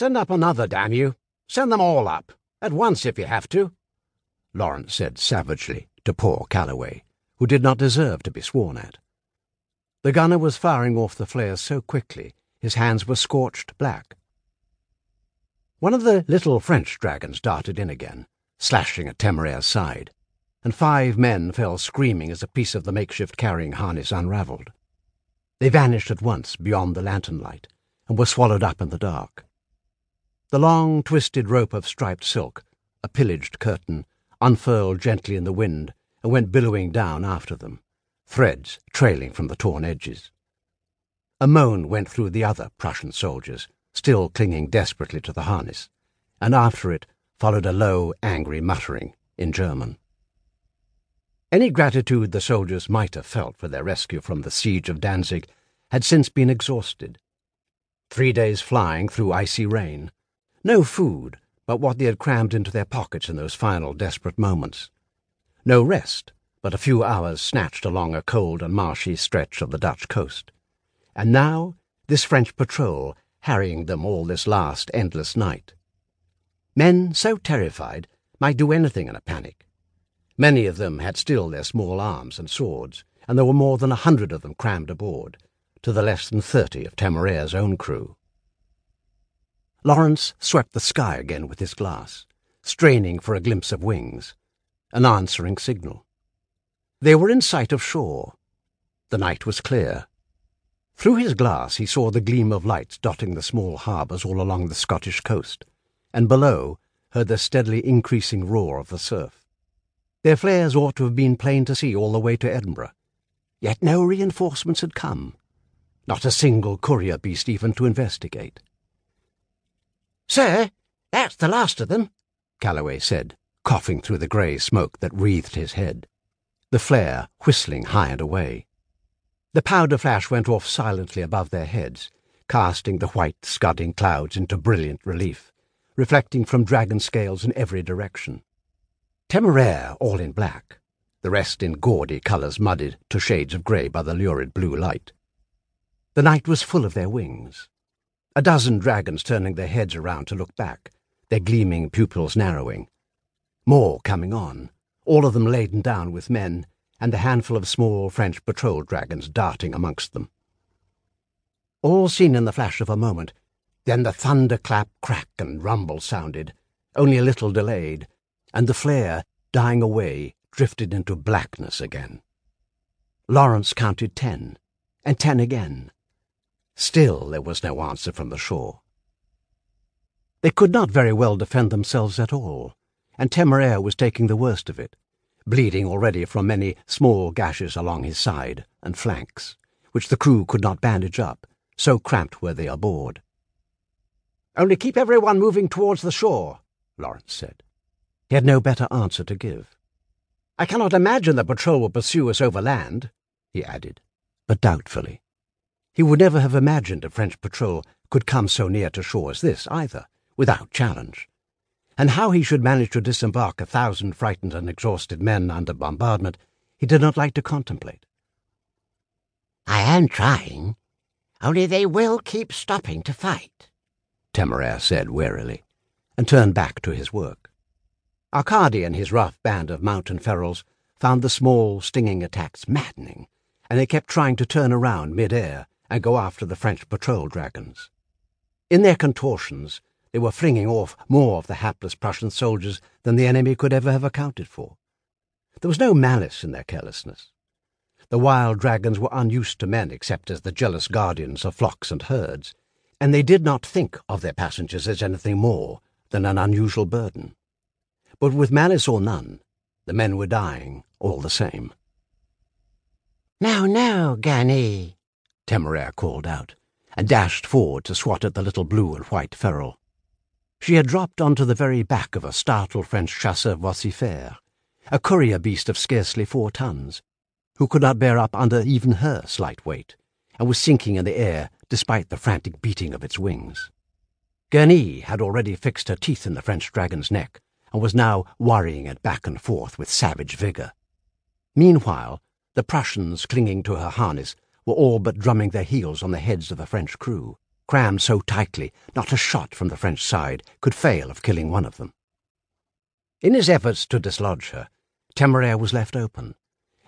Send up another, damn you. Send them all up. At once, if you have to. Laurence said savagely to poor Calloway, who did not deserve to be sworn at. The gunner was firing off the flares so quickly his hands were scorched black. One of the little French dragons darted in again, slashing at Temeraire's side, and five men fell screaming as a piece of the makeshift carrying harness unravelled. They vanished at once beyond the lantern light and were swallowed up in the dark. The long, twisted rope of striped silk, a pillaged curtain, unfurled gently in the wind and went billowing down after them, threads trailing from the torn edges. A moan went through the other Prussian soldiers, still clinging desperately to the harness, and after it followed a low, angry muttering in German. Any gratitude the soldiers might have felt for their rescue from the siege of Danzig had since been exhausted. Three days flying through icy rain, no food but what they had crammed into their pockets in those final desperate moments. No rest but a few hours snatched along a cold and marshy stretch of the Dutch coast. And now this French patrol harrying them all this last endless night. Men so terrified might do anything in a panic. Many of them had still their small arms and swords, and there were more than a hundred of them crammed aboard, to the less than thirty of Temeraire's own crew. Laurence swept the sky again with his glass, straining for a glimpse of wings, an answering signal. They were in sight of shore. The night was clear, through his glass he saw the gleam of lights dotting the small harbours all along the Scottish coast, and below heard the steadily increasing roar of the surf. Their flares ought to have been plain to see all the way to Edinburgh. Yet no reinforcements had come. Not a single courier beast even to investigate. Sir, that's the last of them, Calloway said, coughing through the grey smoke that wreathed his head. The flare whistling high and away. The powder flash went off silently above their heads, casting the white, scudding clouds into brilliant relief, reflecting from dragon scales in every direction. Temeraire all in black, the rest in gaudy colours muddied to shades of grey by the lurid blue light. The night was full of their wings. A dozen dragons turning their heads around to look back, their gleaming pupils narrowing. More coming on, all of them laden down with men and a handful of small French patrol dragons darting amongst them. All seen in the flash of a moment, then the thunderclap crack and rumble sounded, only a little delayed, and the flare, dying away, drifted into blackness again. Laurence counted ten, and ten again. Still there was no answer from the shore. They could not very well defend themselves at all, and Temeraire was taking the worst of it bleeding already from many small gashes along his side and flanks, which the crew could not bandage up, so cramped were they aboard. Only keep everyone moving towards the shore, Laurence said. He had no better answer to give. I cannot imagine the patrol will pursue us overland, he added, but doubtfully. He would never have imagined a French patrol could come so near to shore as this, either, without challenge and how he should manage to disembark a thousand frightened and exhausted men under bombardment he did not like to contemplate. I am trying, only they will keep stopping to fight, Temeraire said wearily, and turned back to his work. Arkady and his rough band of mountain ferals found the small, stinging attacks maddening, and they kept trying to turn around mid-air and go after the French patrol dragons. In their contortions, they were flinging off more of the hapless Prussian soldiers than the enemy could ever have accounted for. There was no malice in their carelessness. The wild dragons were unused to men except as the jealous guardians of flocks and herds, and they did not think of their passengers as anything more than an unusual burden. But with malice or none, the men were dying all the same. Now, now, Gherni, Temeraire called out, and dashed forward to swat at the little blue and white feral. She had dropped onto the very back of a startled French chasseur vocifère, a courier beast of scarcely four tons, who could not bear up under even her slight weight, and was sinking in the air despite the frantic beating of its wings. Gherni had already fixed her teeth in the French dragon's neck, and was now worrying it back and forth with savage vigour. Meanwhile, the Prussians clinging to her harness were all but drumming their heels on the heads of the French crew, crammed so tightly not a shot from the French side could fail of killing one of them. In his efforts to dislodge her, Temeraire was left open,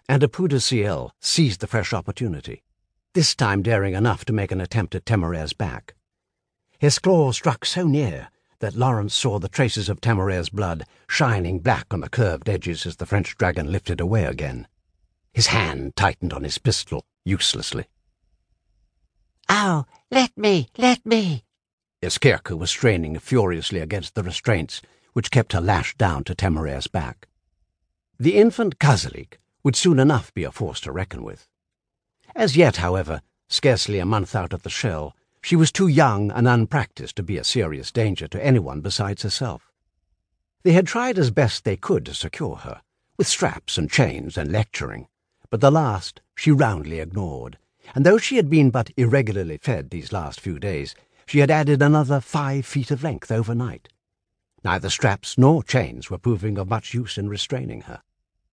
and a Pou de Ciel seized the fresh opportunity, this time daring enough to make an attempt at Temeraire's back. His claw struck so near that Laurence saw the traces of Temeraire's blood shining black on the curved edges as the French dragon lifted away again. His hand tightened on his pistol uselessly. Oh, let me, let me! Iskierka was straining furiously against the restraints which kept her lashed down to Temeraire's back. The infant Kazilik would soon enough be a force to reckon with. As yet, however, scarcely a month out of the shell, she was too young and unpractised to be a serious danger to anyone besides herself. They had tried as best they could to secure her, with straps and chains and lecturing, but the last she roundly ignored, and though she had been but irregularly fed these last few days, she had added another five feet of length overnight. Neither straps nor chains were proving of much use in restraining her.